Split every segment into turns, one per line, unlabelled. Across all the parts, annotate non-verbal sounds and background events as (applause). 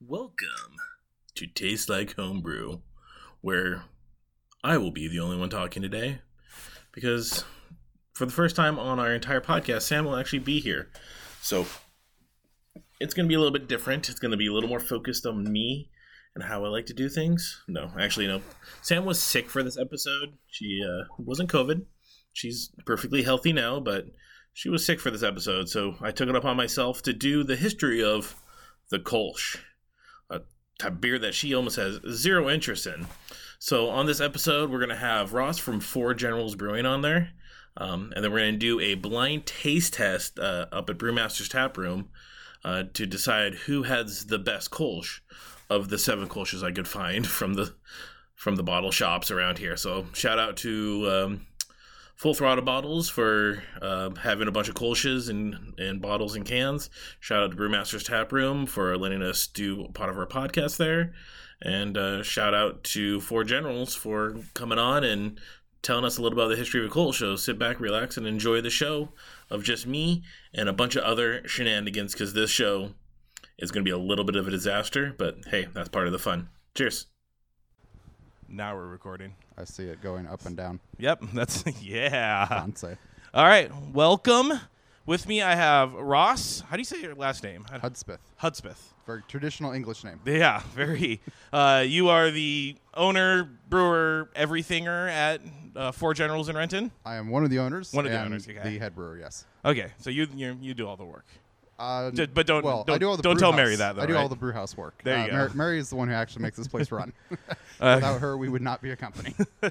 Welcome to Taste Like Homebrew, where I will be the only one talking today because for the first time on our entire podcast, Sam will actually be here. So it's going to be a little bit different. It's going to be a little more focused on me and how I like to do things. No, actually, no. Sam was sick for this episode. She uh, wasn't COVID. She's perfectly healthy now, but she was sick for this episode. So I took it upon myself to do the history of the Kolsch, type of beer that she almost has zero interest in. So on this episode, we're to have Ross from Four Generals Brewing on there. Um, and then we're to do a blind taste test uh, up at Brewmaster's Tap Room uh, to decide who has the best Kolsch of the seven Kolsches I could find (laughs) from the from the bottle shops around here. So shout out to um, Full Throttle Bottles for uh, having a bunch of Kolsches and, and bottles and cans. Shout out to Brewmaster's Tap Room for letting us do part of our podcast there. And uh, shout out to Four Generals for coming on and telling us a little about the history of a Kolsch. So sit back, relax, and enjoy the show of just me and a bunch of other shenanigans because this show is going to be a little bit of a disaster. But hey, that's part of the fun. Cheers.
Now we're recording.
I see it going up and down.
Yep, (laughs) that's yeah.
Bonsai.
All right, welcome. With me, I have Ross. How do you say your last name?
Hudspeth.
Hudspeth.
Very traditional English name.
Yeah, very. Uh, you are the owner, brewer, everythinger at uh, Four Generals in Renton.
I am one of the owners.
One of the
and
owners, okay.
The head brewer, yes.
Okay, so you you, you do all the work.
Uh,
but don't-
well, I
don't-
do all the
don't
brew
tell
house.
Mary that, though,
I do
right?
all the brew house work.
There you
uh,
go.
Mary, Mary is the one who actually makes this place run. (laughs)
Uh,
Without her, we would not be a company. (laughs)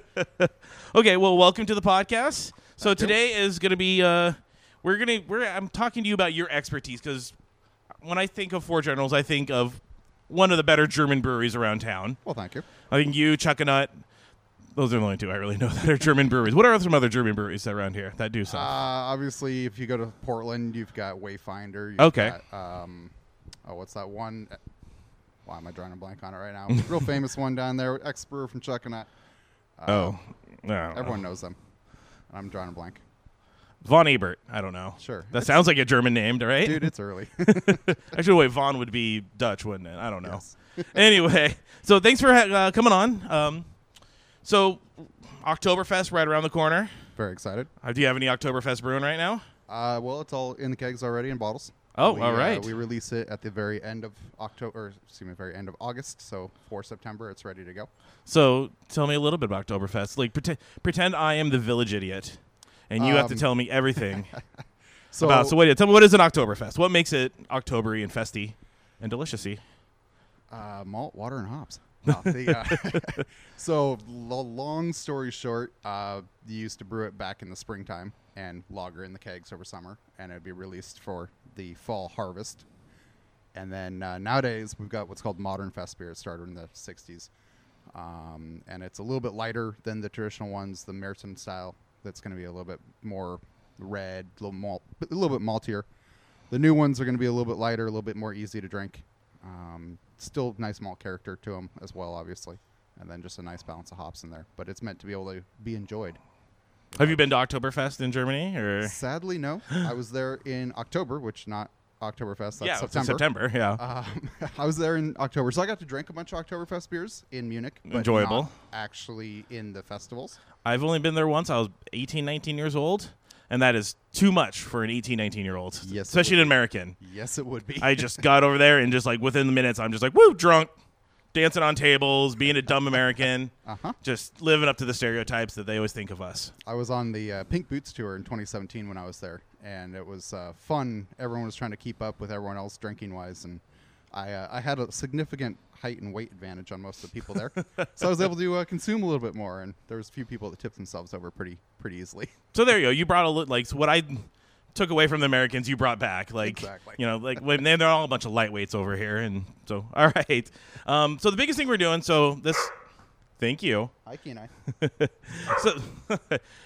Okay, well, welcome to the podcast. So today is going to be uh, we're gonna we're I'm talking to you about your expertise because when I think of Four Generals, I think of one of the better German breweries around town.
well, thank you.
I think you, Chuckanut, those are the only two I really know (laughs) that are German breweries. What are some other German breweries around here that do
Uh,
stuff?
obviously, if you go to Portland, you've got Wayfinder. You've
Okay.
Got, um, oh, what's that one? Why am I drawing a blank on it right now? Real (laughs) famous one down there. Ex brewer from Chuckanut. Uh,
oh, no,
Everyone knows them. I'm drawing a blank.
Von Ebert. I don't know.
Sure.
That
It's-
sounds like a German name, right?
Dude, it's early. (laughs)
Actually, wait, Von would be Dutch, wouldn't it? I don't know.
Yes.
anyway, so thanks for ha- uh, coming on. Um, so, Oktoberfest right around the corner.
Very excited.
Uh, do you have any Oktoberfest brewing right now?
Uh, well, it's all in the kegs already in bottles.
Oh,
we,
all
uh, we release it at the very end of October, or excuse me, very end of August. So for September, it's ready to go.
So, tell me a little bit about Oktoberfest. Like, pretend, pretend I am the village idiot, and you have to
Um,
tell me everything (laughs)
So,
about. So, wait, tell me what is an Oktoberfest? What makes it Octobery and festy and deliciousy?
uh, malt, water, and hops. No, (laughs) the, uh, (laughs) so long story short, uh, you used to brew it back in the springtime and lager in the kegs over summer, and it'd be released for the fall harvest. And then uh, nowadays we've got what's called modern fest beer. It started in the '60s, um, and it's a little bit lighter than the traditional ones, the Märzen style. That's going to be a little bit more red, a little malt, a little bit maltier. The new ones are going to be a little bit lighter, a little bit more easy to drink. Um, still nice malt character to them as well, obviously, and then just a nice balance of hops in there. But it's meant to be able to be enjoyed.
Have you been to Oktoberfest in Germany? Or
Sadly, no. I was there in October, which not Oktoberfest. That's
yeah, it's
September.
September. Yeah.
Um, (laughs) I was there in October, so I got to drink a bunch of Oktoberfest beers in Munich. But
Enjoyable.
not actually in the festivals.
I've only been there once. I was 18, 19 years old, and that is too much for an 18, 19 year old,
Yes,
especially an American.
Yes, it would be.
I just got over there and just like within the minutes, I'm just like, woo, drunk, dancing on tables, being a dumb American, (laughs)
uh huh.
just living up to the stereotypes that they always think of us.
I was on the uh, Pink Boots tour in 2017 when I was there, and it was uh, fun. Everyone was trying to keep up with everyone else drinking wise, and I uh, I had a significant height and weight advantage on most of the people there, so I was able to uh, consume a little bit more. And there was a few people that tipped themselves over pretty pretty easily. (laughs)
So there you go. You brought a little like so what I took away from the Americans, you brought back. Like
Exactly.
you know, like when they're they're all a bunch of lightweights over here, and so (laughs) all right. Um, so the biggest thing we're doing. So this. Thank you.
Hi, Kenai. (laughs)
So, (laughs) all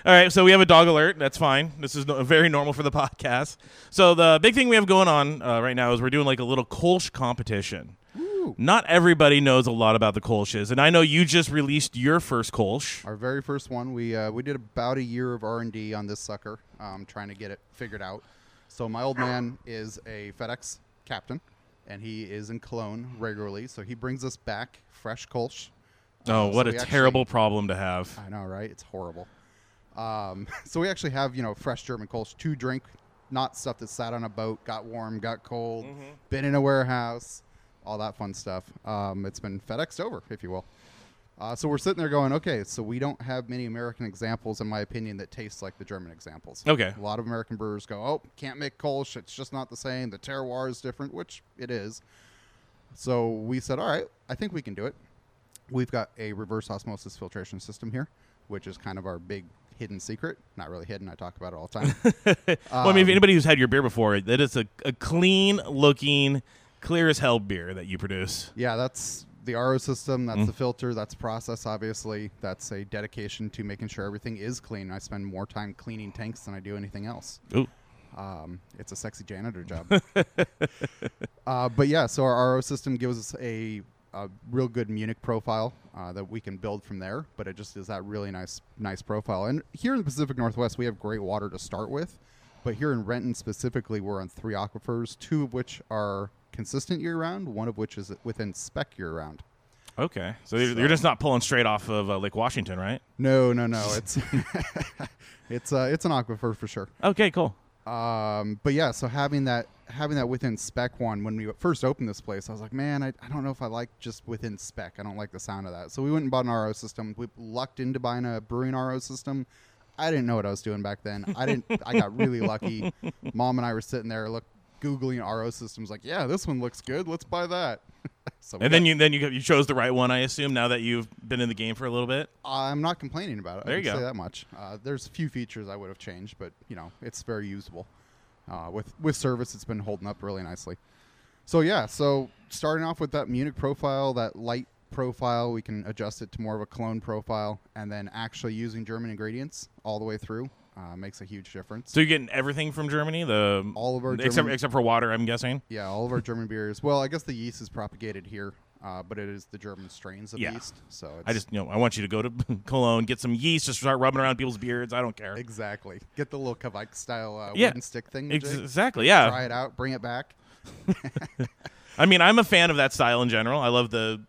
right, so we have a dog alert. That's fine. This is no, very normal for the (laughs) podcast. So the big thing we have going on uh, right now is we're doing like a little Kolsch competition.
Woo.
Not everybody knows a lot about the Kolsches, and I know you just released your first Kolsch.
Our very first one, we uh, we did about a year of R and D on this sucker, um, trying to get it figured out. So my old man is a FedEx captain, and he is in Cologne regularly. So he brings us back fresh Kolsch.
Oh,
Uh,
what
so
a
we actually-
terrible problem to have.
I know, right? It's horrible. Um, (laughs) so we actually have you know fresh German Kolsch to drink, not stuff that sat on a boat, got warm, got cold, been in a warehouse, all that fun stuff. Um, it's been FedExed over, if you will. Uh, so we're sitting there going, okay, so we don't have many American examples, in my opinion, that taste like the German examples.
Okay.
A lot of American brewers go, oh, can't make Kolsch. It's just not the same. The terroir is different, which it is. So we said, all right, I think we can do it. We've got a reverse osmosis filtration system here, which is kind of our big hidden secret. Not really hidden. I talk about it all the time. (laughs)
well, I mean, if
Um,
anybody who's had your beer before, that is a, a clean looking, clear as hell beer that you produce.
yeah, that's the RO system. That's
Mm.
the filter. That's process, obviously. That's a dedication to making sure everything is clean. I spend more time cleaning tanks than I do anything else.
Ooh.
Um, it's a sexy janitor job. (laughs) uh, but yeah, so our RO system gives us a, a real good Munich profile uh, that we can build from there. But it just is that really nice, nice profile. And here in the Pacific Northwest, we have great water to start with. But here in Renton specifically, we're on three aquifers, two of which are consistent year round, one of which is within spec year round.
Okay. So, you're,
So-
you're just not pulling straight off of uh, Lake Washington, right?
No, no, no. It's (laughs) it's uh, it's an aquifer for sure.
Okay, cool.
Um, but yeah, so having that having that within spec one when we first opened this place, I was like, man, I, I don't know if I like just within spec. I don't like the sound of that. So we went and bought an RO system. We lucked into buying a brewing RO system. I didn't know what I was doing back then. I didn't. I got really lucky. (laughs) Mom and I were sitting there, look, googling RO systems. Like, yeah, this one looks good. Let's buy that. (laughs) so
And then you then you you chose the right one, I assume. Now that you've been in the game for a little bit.
I'm not complaining about it.
There
I
you go.
Say that much. Uh, there's a few features I would have changed, but you know, it's very usable. Uh, with with service, it's been holding up really nicely. So yeah, so starting off with that Munich profile, that light profile, we can adjust it to more of a clone profile, and then actually using German ingredients all the way through uh, makes a huge difference.
So you're getting everything from Germany. The
All of our
except
German-
except for water, I'm guessing.
yeah, all of our German beers. Well, I guess the yeast is propagated here, uh, but it is the German strains of
Yeah.
yeast. So it's
I just you know I want you to go to (laughs) Cologne, get some yeast, just start rubbing around people's beards. I don't care.
exactly get the little Kveik style uh,
Yeah.
wooden stick thing.
Ex-
Jake.
exactly. Yeah.
try it out, bring it back. (laughs)
I mean, I'm a fan of that style in general. I love the,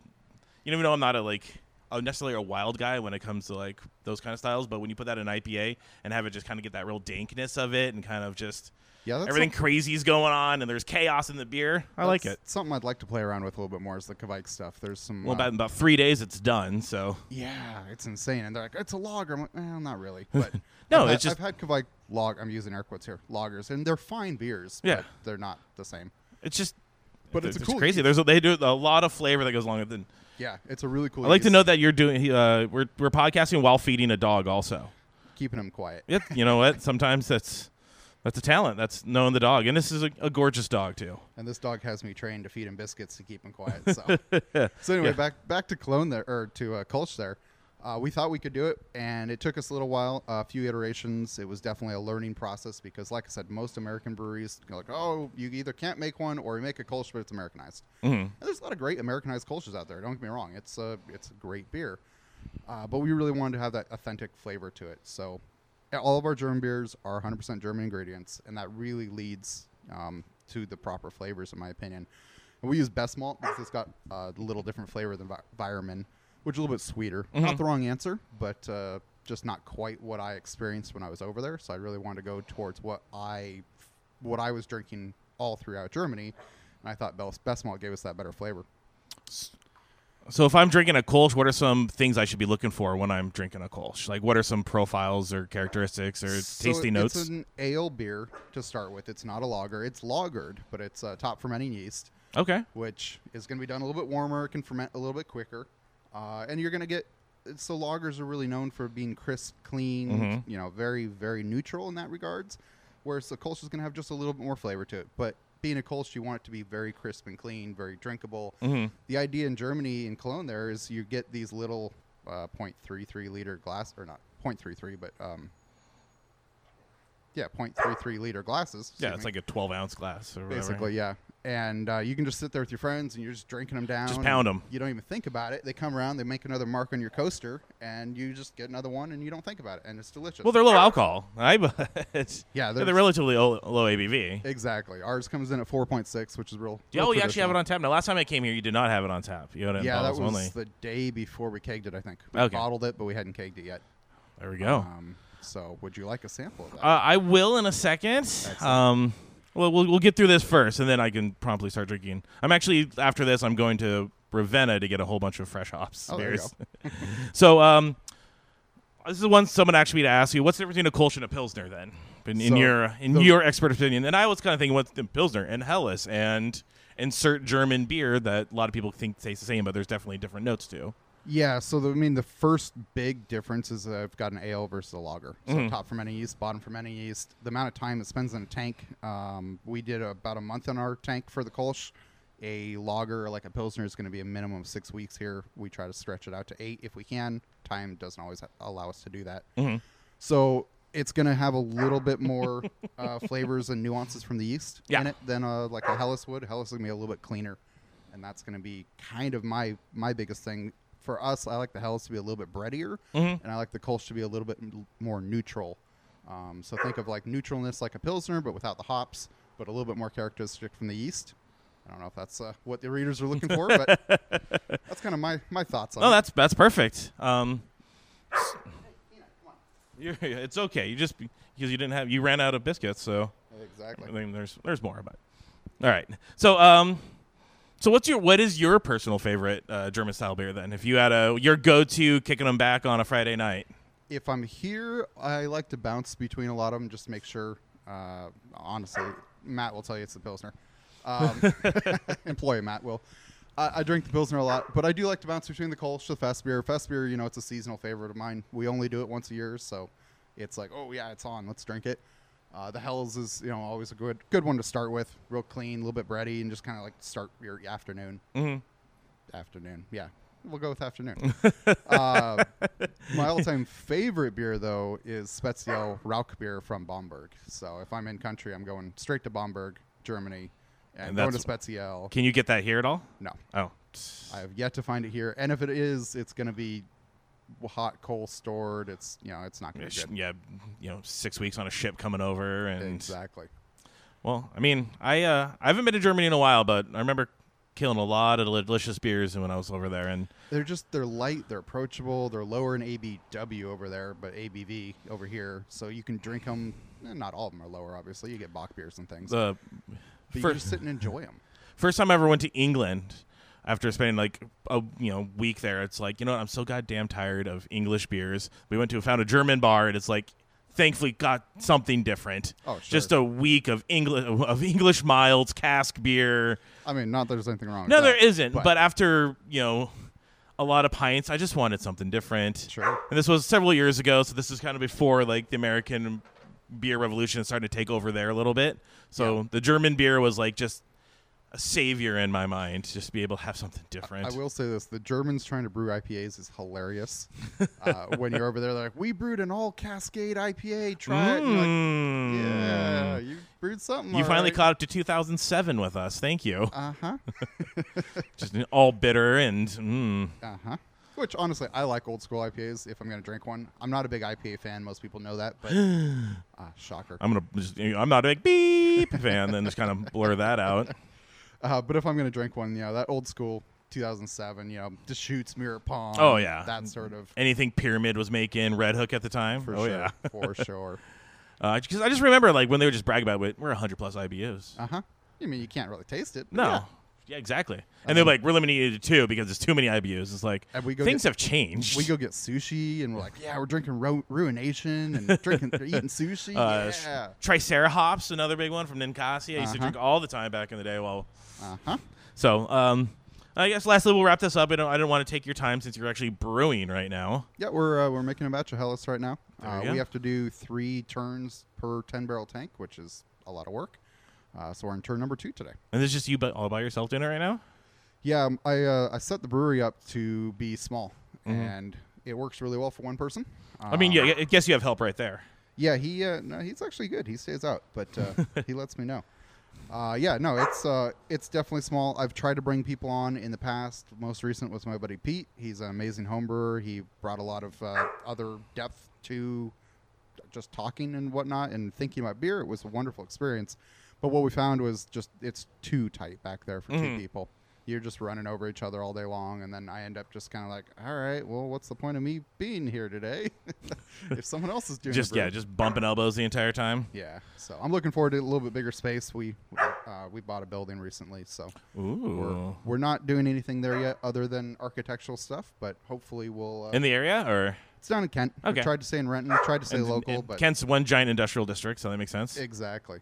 you know, even though I'm not a like a necessarily a wild guy when it comes to like those kind of styles, but when you put that in IPA and have it just kind of get that real dankness of it and kind of just
Yeah, that's
everything
some-
crazy's going on and there's chaos in the beer. I like it.
Something I'd like to play around with a little bit more is the Kveik stuff. There's some.
Well,
uh,
about in about three days it's done. So
yeah, it's insane, and they're like, it's a lager. I'm like, well, not really. But (laughs)
No,
I've had,
it's just-
I've had Kveik log. I'm using air quotes here, Loggers, and they're fine beers.
Yeah.
but they're not the same.
it's just,
But it's a cool
crazy.
yeast.
There's a, they do a lot of flavor that goes along with it.
Yeah, it's a really cool.
I like to know that you're doing. Uh, we're we're podcasting while feeding a dog also.
keeping them quiet.
It, you know what? Sometimes that's that's a talent. That's knowing the dog, and this is a, a gorgeous dog too.
And this dog has me trained to feed him biscuits to keep him quiet. So, (laughs) so anyway,
Yeah.
back back to Clone there or to uh, Kolsch there. Uh, we thought we could do it, and it took us a little while, a few iterations. It was definitely a learning process because, like I said, most American breweries are like, oh, you either can't make one or you make a Kolsch, but it's Americanized.
hmm
And there's a lot of great Americanized Kolsch's out there. Don't get me wrong; it's a it's a great beer, uh, but we really wanted to have that authentic flavor to it. So, all of our German beers are 100% German ingredients, and that really leads um, to the proper flavors, in my opinion. And we use best malt because it's got a little different flavor than Vi- Weyermann, which is a little bit sweeter. Not the wrong answer, but uh, just not quite what I experienced when I was over there. So I really wanted to go towards what I what I was drinking all throughout Germany, and I thought Best Best Malt gave us that better flavor.
So if I'm drinking a Kolsch, what are some things I should be looking for when I'm drinking a Kolsch? Like, what are some profiles or characteristics or
So
tasty notes?
It's an ale beer to start with. It's not a lager. It's lagered, but it's uh, top fermenting yeast,
okay.
which is going to be done a little bit warmer. It can ferment a little bit quicker, uh, and you're going to get. So lagers are really known for being crisp, clean,
Mhm.
you know, very very neutral in that regards. Whereas the Kolsch is going to have just a little bit more flavor to it, but being a Kolsch, you want it to be very crisp and clean, very drinkable.
hmm
The idea in Germany in Cologne there is you get these little uh, 0.33 liter glass or not 0.33 but um, yeah 0.33 liter glasses.
Yeah, it's
me,
like a 12 ounce glass or whatever.
basically yeah. And uh, you can just sit there with your friends and you're just drinking them down.
Just pound 'em.
You don't even think about it. They come around, they make another mark on your coaster, and you just get another one, and you don't think about it, and it's delicious.
Well, they're low alcohol. I, (laughs) it's,
Yeah,
they're,
they're-
relatively low, low ABV.
exactly. Ours comes in at 4.6, which is real.
Yeah,
real
oh, you actually have it on tap. Now, last time I came here, you did not have it on tap. You had it in
Yeah, that was
only.
the day before we kegged it. I think we
Okay.
bottled it, but we hadn't kegged it yet.
There we go.
Um, so, would you like a sample of that?
Uh, I will in a second. Um, well, well, we'll get through this first, and then I can promptly start drinking. I'm actually after this. I'm going to Ravenna to get a whole bunch of fresh hops
Oh, there you
beers. (laughs) so, um, this is one someone asked me to ask you. What's the difference between a Kolsch and a Pilsner? Then, in, in
So,
your in
the-
your expert opinion, and I was kind of thinking, what's the Pilsner and Helles and insert German beer that a lot of people think tastes the same, but there's definitely different notes too.
Yeah, so the, I mean, the first big difference is I've got an ale versus a lager. So
Mhm.
top fermenting yeast, bottom fermenting yeast. The amount of time it spends in a tank. Um, we did about a month in our tank for the Kolsch. A lager like a pilsner is going to be a minimum of six weeks here. We try to stretch it out to eight if we can. Time doesn't always ha- allow us to do that.
Mhm.
So it's going to have a little bit more uh, (laughs) flavors and nuances from the yeast
Yeah.
in it than uh, like a Helles would. Helles is going to be a little bit cleaner, and that's going to be kind of my my biggest thing. For us, I like the Helles to be a little bit breadier,
Mhm.
and I like the Kolsch to be a little bit m- more neutral. Um, so think of like neutralness like a Pilsner, but without the hops, but a little bit more characteristic from the yeast. I don't know if that's uh, what the readers are looking for, but (laughs) that's kind of my, my thoughts on
Oh,
it.
that's that's perfect. Um, (laughs) you're, it's okay. You just because you didn't have you ran out of biscuits, so
exactly.
I mean, there's there's more, but all right. So um, so what's your what is your personal favorite uh, German style beer then? If you had a your go to kicking them back on a Friday night,
if I'm here, I like to bounce between a lot of them just to make sure. Uh, honestly, Matt will tell you it's the Pilsner. Um, (laughs) (laughs) employee Matt will. I, I drink the Pilsner a lot, but I do like to bounce between the Kolsch, the Fest beer. Fest beer, you know, it's a seasonal favorite of mine. We only do it once a year, so it's like, oh yeah, it's on. Let's drink it. Uh, the Helles is, you know, always a good good one to start with. Real clean, a little bit bready, and just kind of like start your afternoon.
mm-hmm.
Afternoon, yeah. We'll go with afternoon. (laughs) uh, my all-time favorite beer, though, is Spezial Rauch beer from Bamberg. So if I'm in country, I'm going straight to Bamberg, Germany, and,
And
going to Spezial.
can you get that here at all?
No,
Oh,
I have yet to find it here. And if it is, it's going to be hot coal stored. It's you know, it's not going to be good.
yeah, you know, six weeks on a ship coming over, and
Exactly.
well, I mean, I uh, I haven't been to Germany in a while, but I remember killing a lot of delicious beers when I was over there, and
They're just they're light, they're approachable, they're lower in ABW over there, but ABV over here, so you can drink them. Not all of them are lower, obviously. You get Bock beers and things,
the
but you just sit and enjoy them.
first time I ever went to England after spending like a you know week there, it's like you know what, I'm so goddamn tired of English beers. We went to found a German bar, and it's like thankfully got something different.
Oh, sure.
Just a week of English of English milds, cask beer.
I mean, not that there's anything wrong.
No, there
that,
isn't.
but-
But after you know a lot of pints, I just wanted something different.
Sure.
And this was several years ago, so this is kind of before like the American beer revolution started to take over there a little bit. So
Yeah.
the German beer was like just a savior in my mind, just to be able to have something different.
I will say this: the Germans trying to brew IPAs is hilarious. (laughs) uh, when you're over there, they're like, "We brewed an all Cascade IPA. Try it." Like,
Mm.
yeah, you brewed something.
You finally caught up to 2007 with us. Thank you.
Uh huh. (laughs)
Just all bitter and mm.
Uh huh. Which honestly, I like old school IPAs. If I'm gonna drink one, I'm not a big IPA fan. Most people know that, but (gasps) ah, shocker.
I'm gonna. Just, I'm not a big beep fan. Then just kind of blur that out. (laughs)
Uh, but if I'm gonna drink one, you know, that old school 2007, you know, Deschutes Mirror Pond.
Oh, yeah.
that sort of.
Anything Pyramid was making, Red Hook at the time.
For
oh
sure.
yeah.
for (laughs) sure.
Because I just remember like when they would just brag about it, we're 100 plus IBUs.
Uh huh. I mean, you can't really taste it.
no.
yeah.
Yeah. exactly. And they're like, we're limiting it to two because it's too many IBUs. It's like
And we go
things
get-
have changed.
We go get sushi and we're like, yeah, we're drinking ru- ruination and (laughs) drinking, eating sushi.
uh,
yeah.
Tricerahops, another big one from Ninkasi. I used to
Uh-huh.
drink all the time back in the day. Well,
Uh huh.
so um, I guess lastly we'll wrap this up. I don't, I don't want to take your time since you're actually brewing right now.
Yeah, we're uh, we're making a batch of Helles right now. Uh, we have to do three turns per 10 barrel tank, which is a lot of work. Uh, so we're in turn number two today.
And this is just you but all by yourself doing it right now.
Yeah, um, I uh, I set the brewery up to be small,
Mhm.
and it works really well for one person.
I mean,
Um,
yeah, I guess you have help right there.
Yeah, he uh, no, he's actually good. He stays out, but uh, (laughs) he lets me know. Uh, yeah, no, it's uh, it's definitely small. I've tried to bring people on in the past. Most recent was my buddy Pete. He's an amazing homebrewer. He brought a lot of uh, other depth to just talking and whatnot and thinking about beer. It was a wonderful experience. But what we found was just it's too tight back there for
Mhm.
two people. You're just running over each other all day long, and then I end up just kind of like, all right, well, what's the point of me being here today (laughs) if someone else is doing
Just yeah, just bumping elbows the entire time.
Yeah, so I'm looking forward to a little bit bigger space. We uh, we bought a building recently, so we're,
Ooh.
we're not doing anything there yet other than architectural stuff. But hopefully we'll. Uh,
In the area or
it's down in Kent. We
Okay.
tried to stay in Renton. Tried to stay local, but
Kent's one giant industrial district, so that makes sense.
exactly,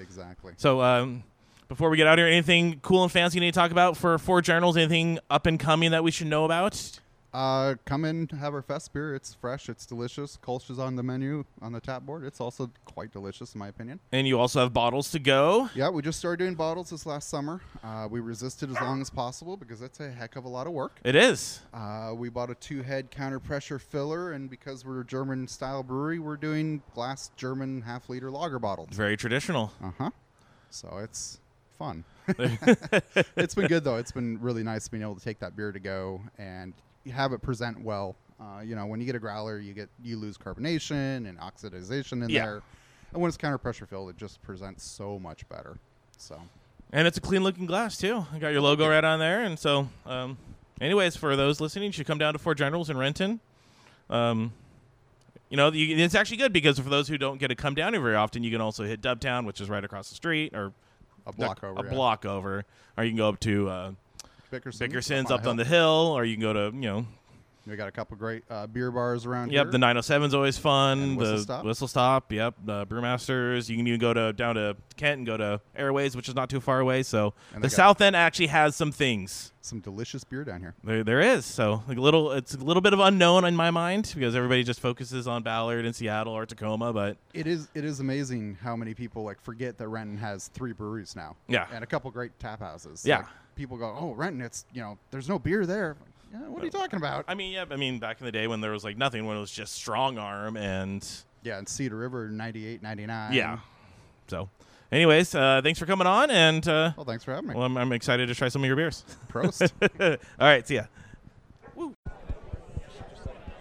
exactly.
So, um, before we get out here, anything cool and fancy you need to talk about for Four Generals? Anything up and coming that we should know about?
Uh, come in, have our fest beer. It's fresh. It's delicious. Kolsch is on the menu on the tap board. It's also quite delicious, in my opinion.
And you also have bottles to go.
Yeah, we just started doing bottles this last summer. Uh, we resisted as long as possible because it's a heck of a lot of work.
It is.
Uh, we bought a two-head counter pressure filler, and because we're a German-style brewery, we're doing glass German half-liter lager bottles.
Very traditional.
Uh huh. So it's fun. (laughs) (laughs) it's been good though. It's been really nice being able to take that beer to go and have it present well. Uh, you know, when you get a growler, you get you lose carbonation and oxidization in
Yeah.
there, and when it's counter pressure filled, it just presents so much better. So
And it's a clean looking glass, too. I got your logo right on there. And so, um, anyways, for those listening, you should come down to Four Generals in Renton. Um, you know, you, it's actually good because for those who don't get to come down here very often, you can also hit Dubtown, which is right across the street, or
a block over.
a
yeah.
block over, or you can go up to uh,
Bickerson,
Bickerson's
a
up on the hill, or you can go to you know,
We got a couple great uh, beer bars around
yep,
here.
Yep, the 907 is always fun.
And
the
Whistle Stop.
Whistle Stop, yep, the Brewmasters. You can even go to down to Kent and go to Airways, which is not too far away. So the South End actually has some things.
Some delicious beer down here.
There, there is. So like a little, it's a little bit of unknown in my mind because everybody just focuses on Ballard and Seattle or Tacoma. But
It is it is amazing how many people like forget that Renton has three breweries now.
Yeah.
And a couple great tap houses.
Yeah.
Like, people go, Oh, Renton, it's you know, there's no beer there. Yeah, what are you talking about?
I mean, yeah, I mean, back in the day when there was like nothing, when it was just Strong Arm and
yeah, and Cedar River 98, 99.
yeah. So, anyways, uh, thanks for coming on, and uh,
Well, thanks for having me.
well, I'm, I'm excited to try some of your beers.
Prost. (laughs)
All right, see ya. Woo.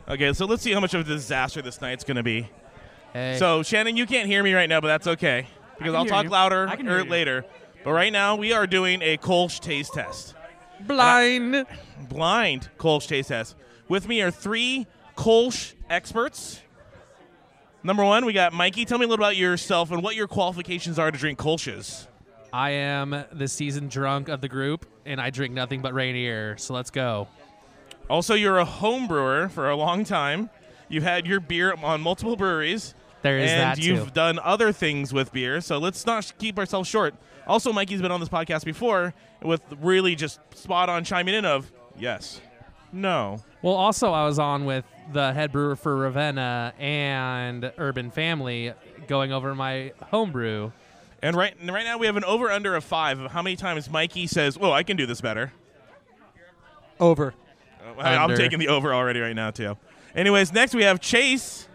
Okay, so let's see how much of a disaster this night's going to be.
Hey.
So, Shannon, you can't hear me right now, but that's okay because
can
I'll
hear
talk
you.
louder
I can
or
hear you.
later. But right now, we are doing a Kolsch taste test.
Blind.
blind Kolsch taste test. With me are three Kolsch experts. Number one, we got Mikey. Tell me a little about yourself and what your qualifications are to drink Kolsch's.
I am the seasoned drunk of the group, and I drink nothing but Rainier. So let's go.
Also, you're a home brewer for a long time. You've had your beer on multiple breweries.
There is
and
that And
you've
too.
done other things with beer, so let's not sh- keep ourselves short. Also, Mikey's been on this podcast before with really just spot on chiming in of yes, no.
Well, also I was on with the head brewer for Ravenna and Urban Family, going over my homebrew.
And right right now we have an over under of five of how many times Mikey says, "Well, I can do this better."
Over.
I- I'm taking the over already right now too. Anyways, next we have Chase,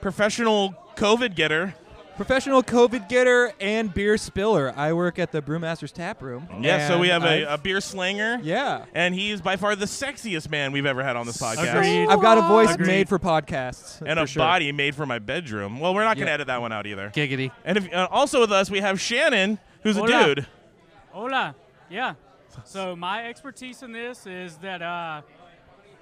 professional COVID getter.
Professional COVID getter and beer spiller. I work at the Brewmaster's Tap Room.
Yeah, so we have
a,
a, a
I've-
beer slanger.
yeah.
And he's by far the sexiest man we've ever had on this podcast.
Agreed. I've got a voice Agreed. made for podcasts.
And
for
a
sure.
body made for my bedroom. Well, we're not going to
Yeah.
edit that one out either.
Giggity.
And if, uh, also with us, we have Shannon, who's a
Hola.
dude.
Hola. Yeah. So my expertise in this is that uh,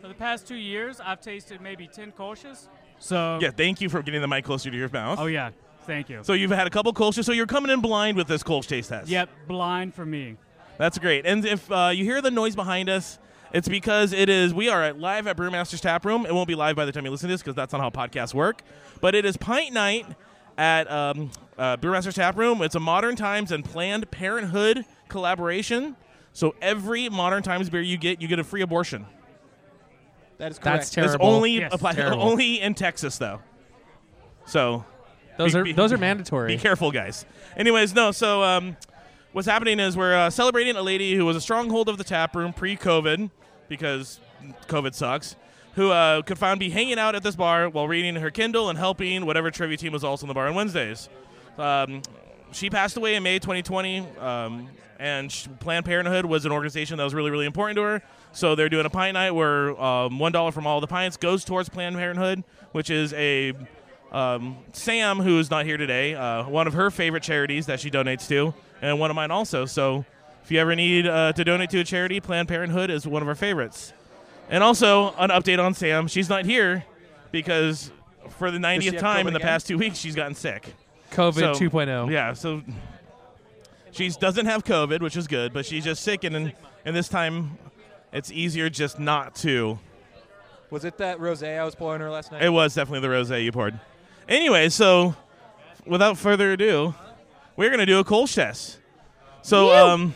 for the past two years, I've tasted maybe 10 Kolsch's. So,
Yeah, thank you for getting the mic closer to your mouth.
oh yeah, thank you.
So you've had a couple Kolsch's, so you're coming in blind with this Kolsch taste test.
yep, blind for me.
That's great. And if uh, you hear the noise behind us, it's because it is we are at live at Brewmaster's Tap Room. It won't be live by the time you listen to this because that's not how podcasts work. But it is Pint Night at um, uh, Brewmaster's Tap Room. It's a Modern Times and Planned Parenthood collaboration. So every Modern Times beer you get, you get a free abortion.
That is correct.
That's
It's
terrible.
only
Yes,
apply- (laughs)
terrible.
only in Texas though. So
Those
be-
are
be-
those are mandatory.
be careful, guys. Anyways, no. So um, what's happening is we're uh, celebrating a lady who was a stronghold of the tap room pre-COVID because COVID sucks. who uh, could finally be hanging out at this bar while reading her Kindle and helping whatever trivia team was also in the bar on Wednesdays. Um, she passed away in May 2020, um, and sh- Planned Parenthood was an organization that was really, really important to her. So they're doing a pint night where um, one dollar from all the pints goes towards Planned Parenthood, which is a um, Sam, who is not here today, uh, one of her favorite charities that she donates to, and one of mine also. So if you ever need uh, to donate to a charity, Planned Parenthood is one of our favorites. And also, an update on Sam. She's not here because for the 90th time
COVID
in the
again?
past two weeks, she's gotten sick.
COVID
So,
2.0.
Yeah, so she doesn't have COVID, which is good, but she's just sick, and, and this time it's easier just not to.
Was it that rosé I was pouring her last night?
It was definitely the rose you poured. Anyway, so without further ado, we're gonna do a Kolsch. So, um,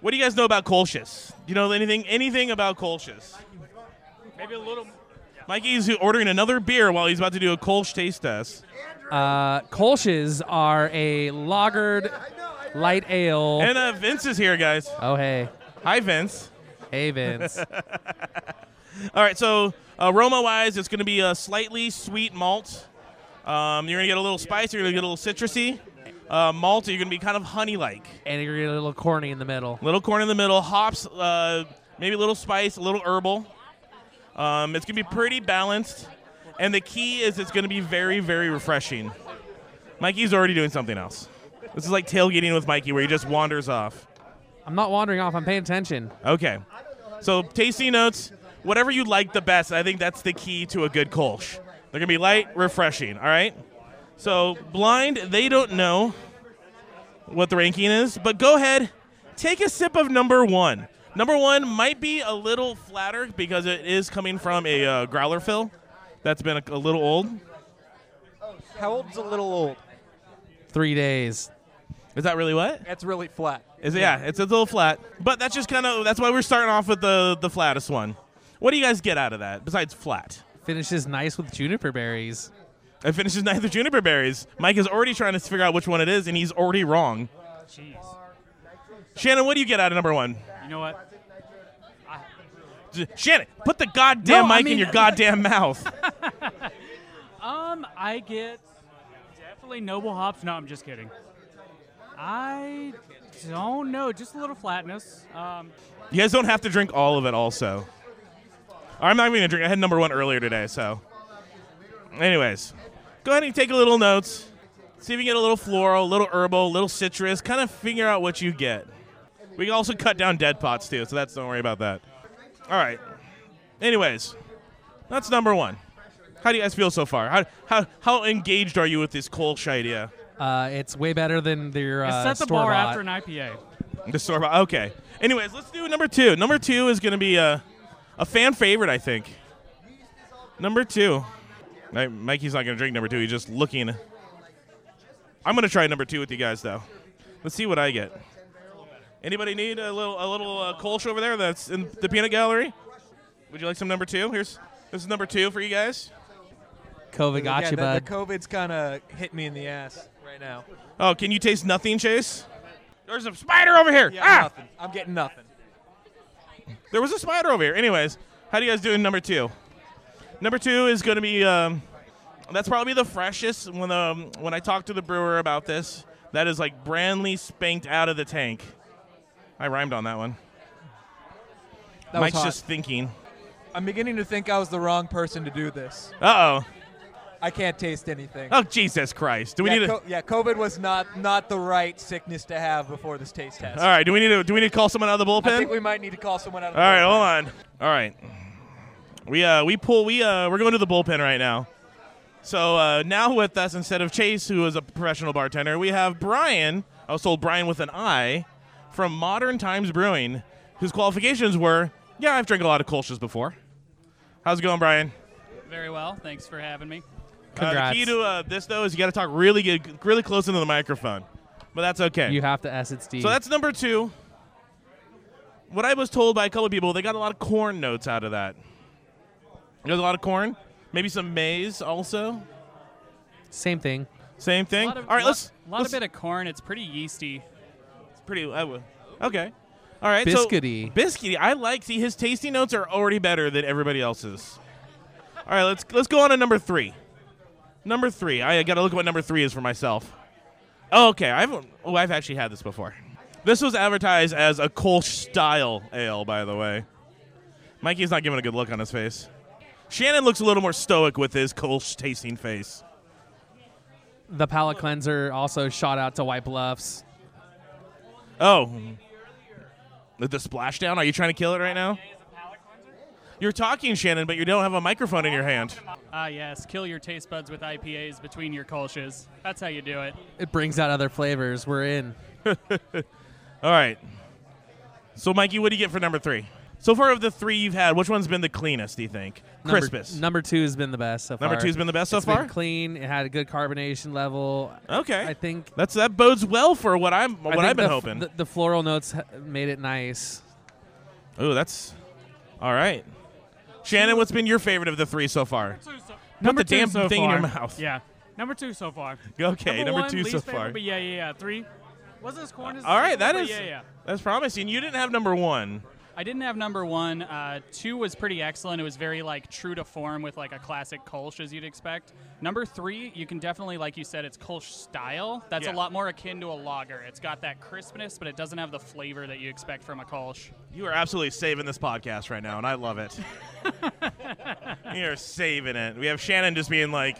what do you guys know about Kolsch's? Do you know anything anything about Kolsch's?
Maybe a little.
Mikey's ordering another beer while he's about to do a Kolsch taste test.
Uh, Kolsch's are a lagered light ale.
And uh, Vince is here, guys.
oh, hey.
Hi, Vince.
Hey, Vince. (laughs)
All right, so aroma wise, it's going to be a slightly sweet malt. Um, you're to get a little spicy. You're to get a little citrusy. Uh, malt, you're to be kind of honey like.
and you're gonna get a little corny in the middle.
Little corn in the middle. Hops, uh, maybe a little spice, a little herbal. Um, it's to be pretty balanced. And the key is it's to be very, very refreshing. Mikey's already doing something else. This is like tailgating with Mikey where he just wanders off.
I'm not wandering off. I'm paying attention.
Okay. So tasty notes, whatever you like the best. I think that's the key to a good Kolsch. They're gonna be light, refreshing. All right. So blind, they don't know what the ranking is, but go ahead, take a sip of number one. Number one might be a little flatter because it is coming from a uh, growler fill that's been a, a little old.
How old's a little old?
Three days.
Is that really what?
That's really flat.
Is it, yeah, it's a little flat, but that's just kind of that's why we're starting off with the the flattest one. What do you guys get out of that besides flat?
Finishes nice with juniper berries.
It finishes nice with juniper berries. Mike is already trying to figure out which one it is, and he's already wrong.
Jeez.
Shannon, what do you get out of number one?
You know what?
J- Shannon, put the goddamn
No, I
mic in your goddamn (laughs) mouth. (laughs)
Um, I get definitely noble hops. No, I'm just kidding. I don't know. Just a little flatness. Um,
You guys don't have to drink all of it, also. I'm not even gonna drink. I had number one earlier today, so. Anyways, go ahead and take a little notes. See if you get a little floral, a little herbal, a little citrus. Kind of figure out what you get. We can also cut down dead pots too, so that's don't worry about that. All right. Anyways, that's number one. How do you guys feel so far? How how how engaged are you with this Kolsch idea?
Uh, it's way better than their
it
uh,
set the
store
bar
bought.
after an IPA.
The store bought. Okay. Anyways, let's do number two. Number two is going to be a, a fan favorite, I think. Number two. Mikey's not going to drink number two. He's just looking. I'm going to try number two with you guys, though. Let's see what I get. Anybody need a little a little uh, Kolsch over there that's in the peanut gallery? Would you like some number two? Here's this is number two for you guys.
COVID got
yeah,
you,
the,
bud.
the COVID's kind of hit me in the ass right now.
Oh, can you taste nothing, Chase? There's a spider over here.
Yeah,
ah!
nothing. I'm getting nothing.
There was a spider over here. Anyways, how do you guys do in number two? Number two is going to be um, that's probably the freshest. When um, when I talked to the brewer about this, that is like brandly spanked out of the tank. I rhymed on that one.
That
Mike's just thinking.
I'm beginning to think I was the wrong person to do this.
Uh oh.
I can't taste anything.
Oh Jesus Christ! Do we
yeah,
need to?
co- yeah, COVID was not not the right sickness to have before this taste test.
All right. Do we need to? Do we need to call someone out of the bullpen?
I think we might need to call someone out. Of
All
the
right,
bullpen.
hold on. All right, we uh we pull we uh we're going to the bullpen right now. So uh, now with us instead of Chase, who is a professional bartender, we have Brian. I was told Brian with an I from Modern Times Brewing, whose qualifications were, yeah, I've drank a lot of Kolsch's before. How's it going, Brian?
Very well. Thanks for having me.
Uh, the key to uh, this though is you got to talk really good, really close into the microphone, but that's okay.
You have to S it, Steve.
So that's number two. What I was told by a couple of people, they got a lot of corn notes out of that. There's a lot of corn, maybe some maize also.
Same thing.
Same thing.
of,
All right,
lot,
let's.
A lot
let's
of bit of corn. It's pretty yeasty.
it's pretty. I would- okay. All right.
Biscuity.
So, biscuity. I like. See, his tasty notes are already better than everybody else's. All right, let's let's go on to number three. Number three. I got to look at what number three is for myself. Oh, okay. I've oh, I've actually had this before. This was advertised as a Kolsch style ale, by the way. Mikey's not giving a good look on his face. Shannon looks a little more stoic with his Kolsch tasting face.
The palate cleanser also shot out to White Bluffs.
Oh, the splashdown. Are you trying to kill it right now? You're talking, Shannon, but you don't have a microphone in your hand.
Ah, yes. Kill your taste buds with IPAs between your Kolsch's. That's how you do it.
It brings out other flavors. We're in. (laughs)
All right. So, Mikey, what do you get for number three? So far, of the three you've had, which one's been the cleanest? Do you think?
Number-
Crispus.
Number two has been the best so far.
Number
far.
two's been the best so
It's been
far.
clean. It had a good carbonation level.
Okay.
I think.
That's that bodes well for what I'm
I
what
think
I've been
the,
hoping.
The, the floral notes ha- made it nice.
oh, that's all right. Shannon, what's been your favorite of the three so far?
Number
the damn
so
thing in your mouth.
Yeah. Number two so far. (laughs)
Okay, number,
one,
two so
favorite,
far.
But yeah, yeah, yeah. Three. Wasn't as corn as
All right, that
but
is
Yeah, yeah.
that's promising. You didn't have number one.
I didn't have number one. Uh, two was pretty excellent. It was very like true to form with like a classic Kolsch as you'd expect. Number three, you can definitely, like you said, it's Kolsch style. That's
Yeah.
a lot more akin to a lager. It's got that crispness, but it doesn't have the flavor that you expect from a Kolsch.
You are absolutely saving this podcast right now, and I love it. (laughs) You're saving it. We have Shannon just being like,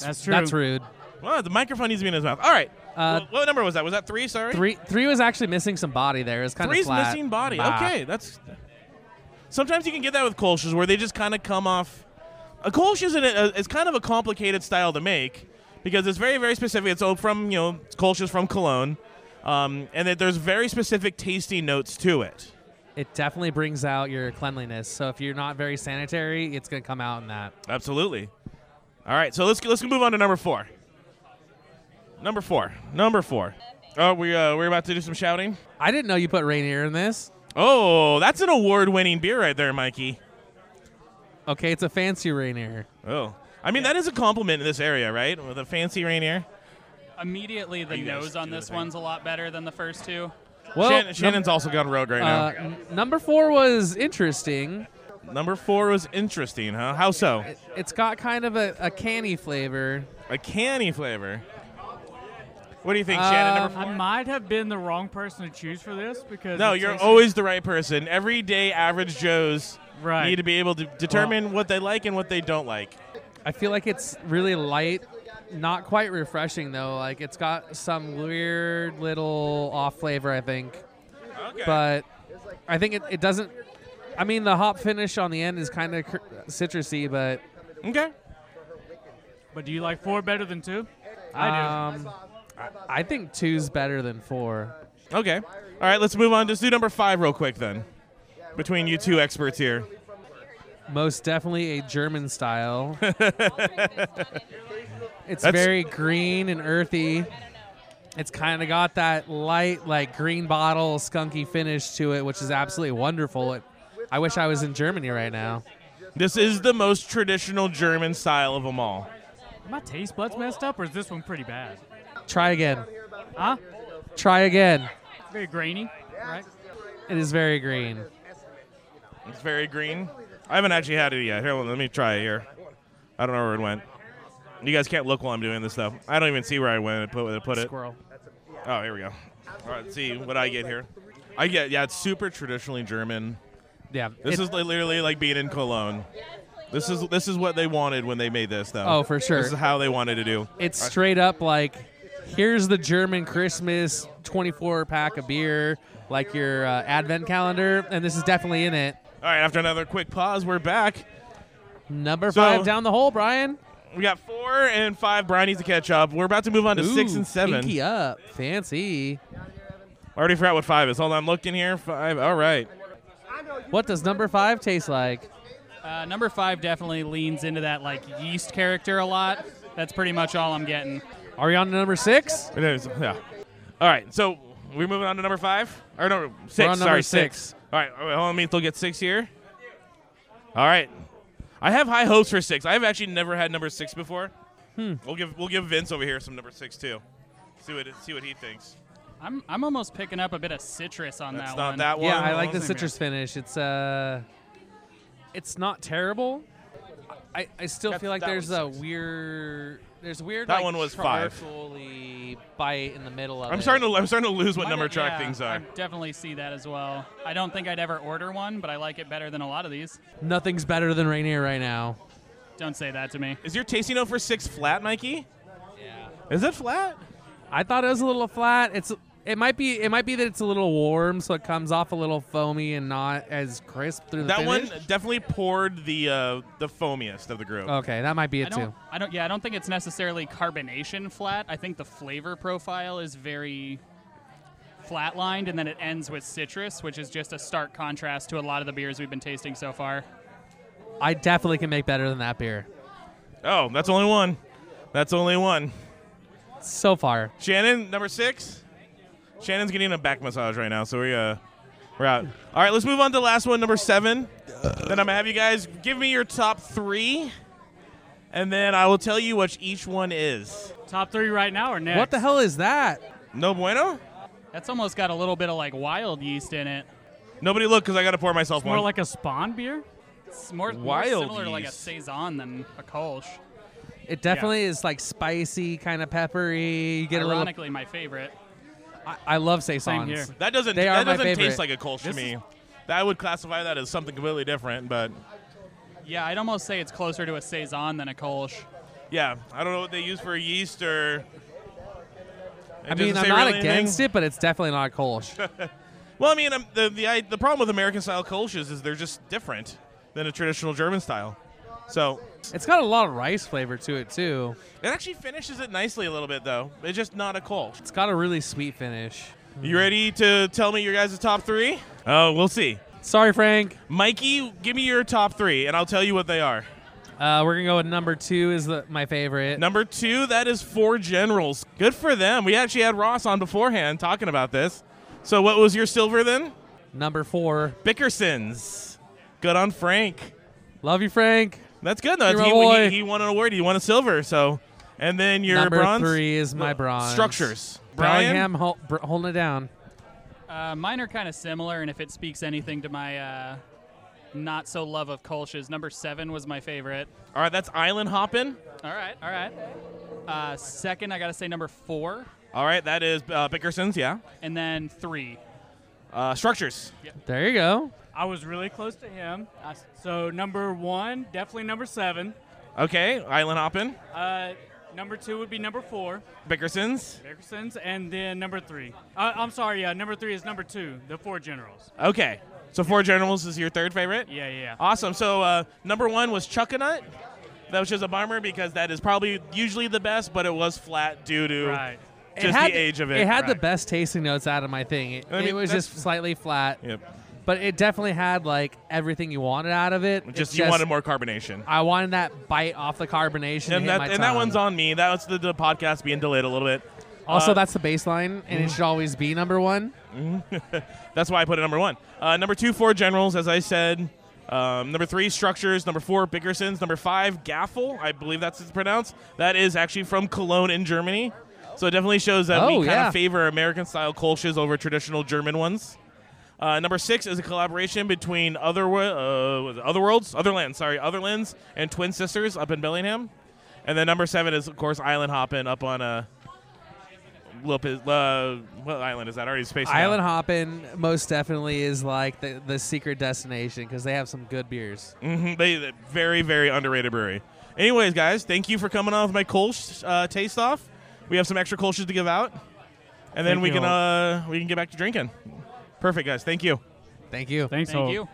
That's true.
That's rude.
"Well, the microphone needs to be in his mouth." All right.
Uh,
Wh- what number was that? Was that three? Sorry.
Three three was actually missing some body there. It was kind
Three's
of flat.
missing body.
Bah.
Okay, that's. Sometimes you can get that with Kolsch's where they just kind of come off. A Kolsch is, a, is kind of a complicated style to make because it's very, very specific. It's all from, you know, Kolsch is from Cologne. Um, and that there's very specific tasting notes to it.
It definitely brings out your cleanliness. So if you're not very sanitary, it's gonna come out in that.
Absolutely. All right, so let's let's move on to number four. Number four. Number four. Oh, we uh, we're about to do some shouting.
I didn't know you put Rainier in this.
Oh, that's an award-winning beer right there, Mikey.
Okay, it's a fancy Rainier.
Oh, I mean that is a compliment in this area, right? With a fancy Rainier.
Immediately, the
you guys
nose on
do
this
the thing.
one's a lot better than the first two.
Well,
Shannon, Shannon's also gone rogue right now.
uh, n- number four was interesting.
Number four was interesting, huh? How so?
It, it's got kind of a, a canny flavor.
A canny flavor. What do you think,
Uh,
Shannon? Number
I might have been the wrong person to choose for this because
No,
it
you're
tastes-
always the right person. Everyday average Joes
right.
need to be able to determine what they like and what they don't like.
I feel like it's really light, not quite refreshing though. Like it's got some weird little off flavor, I think.
Okay.
But I think it, it doesn't. I mean, the hop finish on the end is kind of cr- citrusy, but
okay.
But do you like four better than two? I do.
um, I, I think two's better than four.
Okay. All right, let's move on. Just do number five real quick then. Between you two experts here.
Most definitely a German style. (laughs) it's
That's-
very green and earthy. It's kind of got that light, like green bottle, skunky finish to it, which is absolutely wonderful. It, I wish I was in Germany right now.
This is the most traditional German style of them all.
Are my taste buds messed up, or is this one pretty bad?
Try again.
Huh?
Try again.
It's Very grainy, right?
It is very green.
It's very green. I haven't actually had it yet. Here, let me try it here. I don't know where it went. You guys can't look while I'm doing this stuff. I don't even see where I went and put, put it.
Squirrel.
Oh, here we go. All right, let's see what I get here. I get yeah, it's super traditionally German.
Yeah.
This is li- literally like being in Cologne. This is this is what they wanted when they made this, though.
Oh, for sure.
This is how they wanted to do.
It's straight up like here's the German Christmas 24 pack of beer, like your uh, advent calendar, and this is definitely in it.
All right, after another quick pause, we're back.
Number
So-
five down the hole, Brian.
We got four and five. Brian needs to catch up. We're about to move on to six and seven.
Pinky up, fancy.
I already forgot what five is. Hold on, I'm looking here. Five. All right.
What does number five taste like?
Uh, number five definitely leans into that like yeast character a lot. That's pretty much all I'm getting.
Are we on to number six?
It is. Yeah. All right. So we're moving on to number five. Or no, 6
We're on number
sorry,
six.
All right. Hold on. Let me still get six here. All right. I have high hopes for six. I've actually never had number six before.
Hmm.
We'll give we'll give Vince over here some number six too. See what see what he thinks.
I'm I'm almost picking up a bit of citrus on
That's
that
not
one.
that one.
Yeah, I like the citrus finish. It's uh, it's not terrible. I, I still
That-
feel like there's a
six.
weird there's a weird
That
like,
one was five.
charcoaly bite in the middle of
I'm
it.
starting to I'm starting to lose what
I
number
don't-
track
yeah,
things are.
I definitely see that as well. I don't think I'd ever order one, but I like it better than a lot of these.
Nothing's better than Rainier right now.
Don't say that to me.
Is your tasting note for six flat, Mikey?
Yeah.
Is it flat?
I thought it was a little flat. It's it might be it might be that it's a little warm, so it comes off a little foamy and not as crisp through the
That
finish.
one definitely poured the uh, the foamiest of the group.
Okay, that might be
I
it
don't,
too.
I don't. Yeah, I don't think it's necessarily carbonation flat. I think the flavor profile is very flatlined, and then it ends with citrus, which is just a stark contrast to a lot of the beers we've been tasting so far.
I definitely can make better than that beer.
Oh, that's only one. That's only one.
So far.
Shannon, number six. Shannon's getting a back massage right now, so we uh we're out. All right, let's move on to the last one, number seven. then I'm gonna have you guys give me your top three, and then I will tell you what each one is.
Top three right now or next?
What the hell is that?
No bueno.
That's almost got a little bit of like wild yeast in it.
Nobody look, cause I gotta pour myself
It's more
one.
like a spawn beer. It's more, more
Wild
similar to like a
yeast.
saison than a Kolsch.
It definitely is like spicy, kind of peppery. You get a little.
Ironically, my favorite.
I, I love saisons.
here.
that doesn't
They are
that
my
doesn't
favorite.
taste like a Kolsch to me. That would classify that as something completely different, but
Yeah, I'd almost say it's closer to a saison than a Kolsch.
yeah, I don't know what they use for yeast or.
I mean, I'm not against it, but it's definitely not a Kolsch. (laughs)
Well, I mean, um, the the I, the problem with American style Kolsch's is they're just different than a traditional German style. So
it's got a lot of rice flavor to it too.
it actually finishes it nicely a little bit, though. It's just not a Kolsch.
It's got a really sweet finish.
You ready to tell me your guys' top three? Oh, we'll see.
Sorry, Frank.
Mikey, give me your top three, and I'll tell you what they are.
Uh, we're gonna go with number two is the, my favorite.
Number two, that is Four Generals. Good for them. We actually had Ross on beforehand talking about this. So, what was your silver then?
Number four.
Bickerson's. Good on Frank.
Love you, Frank.
That's good. though.
You're my
he, he, he won an award. He won a silver. So, and then your
number
bronze.
three is my bronze.
Structures. Brian.
Bellingham hol- br- holding it down.
Uh, mine are kind of similar, and if it speaks anything to my uh, not so love of Kolsch's, number seven was my favorite.
All right, that's Island Hoppin'.
All right, all right. Uh, second, I gotta say number four,
All right, that is uh, Bickerson's. Yeah.
and then three.
Uh, structures.
There you go.
I was really close to him. I- So number one, definitely number seven.
Okay, Island Hoppin'.
Uh, number two would be number four,
Bickerson's.
Bickersons, and then number three. Uh, I'm sorry, yeah, number three is number two, the four generals.
Okay, so Four Generals is your third favorite.
Yeah, yeah. yeah.
Awesome. So uh, number one was Chuckanut. That was just a bummer because that is probably usually the best, but it was flat due to
Right.
just
it had,
the age of it.
It had the best tasting notes out of my thing. It,
I mean,
it was just slightly flat,
Yep.
But it definitely had like everything you wanted out of it.
Just you wanted more carbonation.
I wanted that bite off the carbonation.
And that and that one's on me. That was the, the podcast being delayed a little bit.
Also,
uh,
that's the baseline, and it should always be number one. (laughs)
That's why I put it number one. Uh, number two, Four Generals, as I said. Um, number three, Structures. Number four, Bickerson's. Number five, Gaffel. I believe that's pronounced. That is actually from Cologne in Germany. So it definitely shows that we
Oh,
kind
yeah.
of favor American style Kolsch's over traditional German ones. Uh, number six is a collaboration between Other uh, was it Otherworlds, Otherlands, sorry, Otherlands and Twin Sisters up in Bellingham. And then number seven is of course Island Hoppin' up on a. Lopez, uh, what island is that? Already space.
Island Hoppin' most definitely is like the, the secret destination because they have some good beers.
hmm They they- very very underrated brewery. Anyways, guys, thank you for coming on with my Kolsch uh, taste off. We have some extra Kolsch's to give out, and then
Thank
we can
all.
uh, we can get back to drinking. Perfect, guys. Thank you.
Thank you.
Thanks,
Thank
Hope.
you.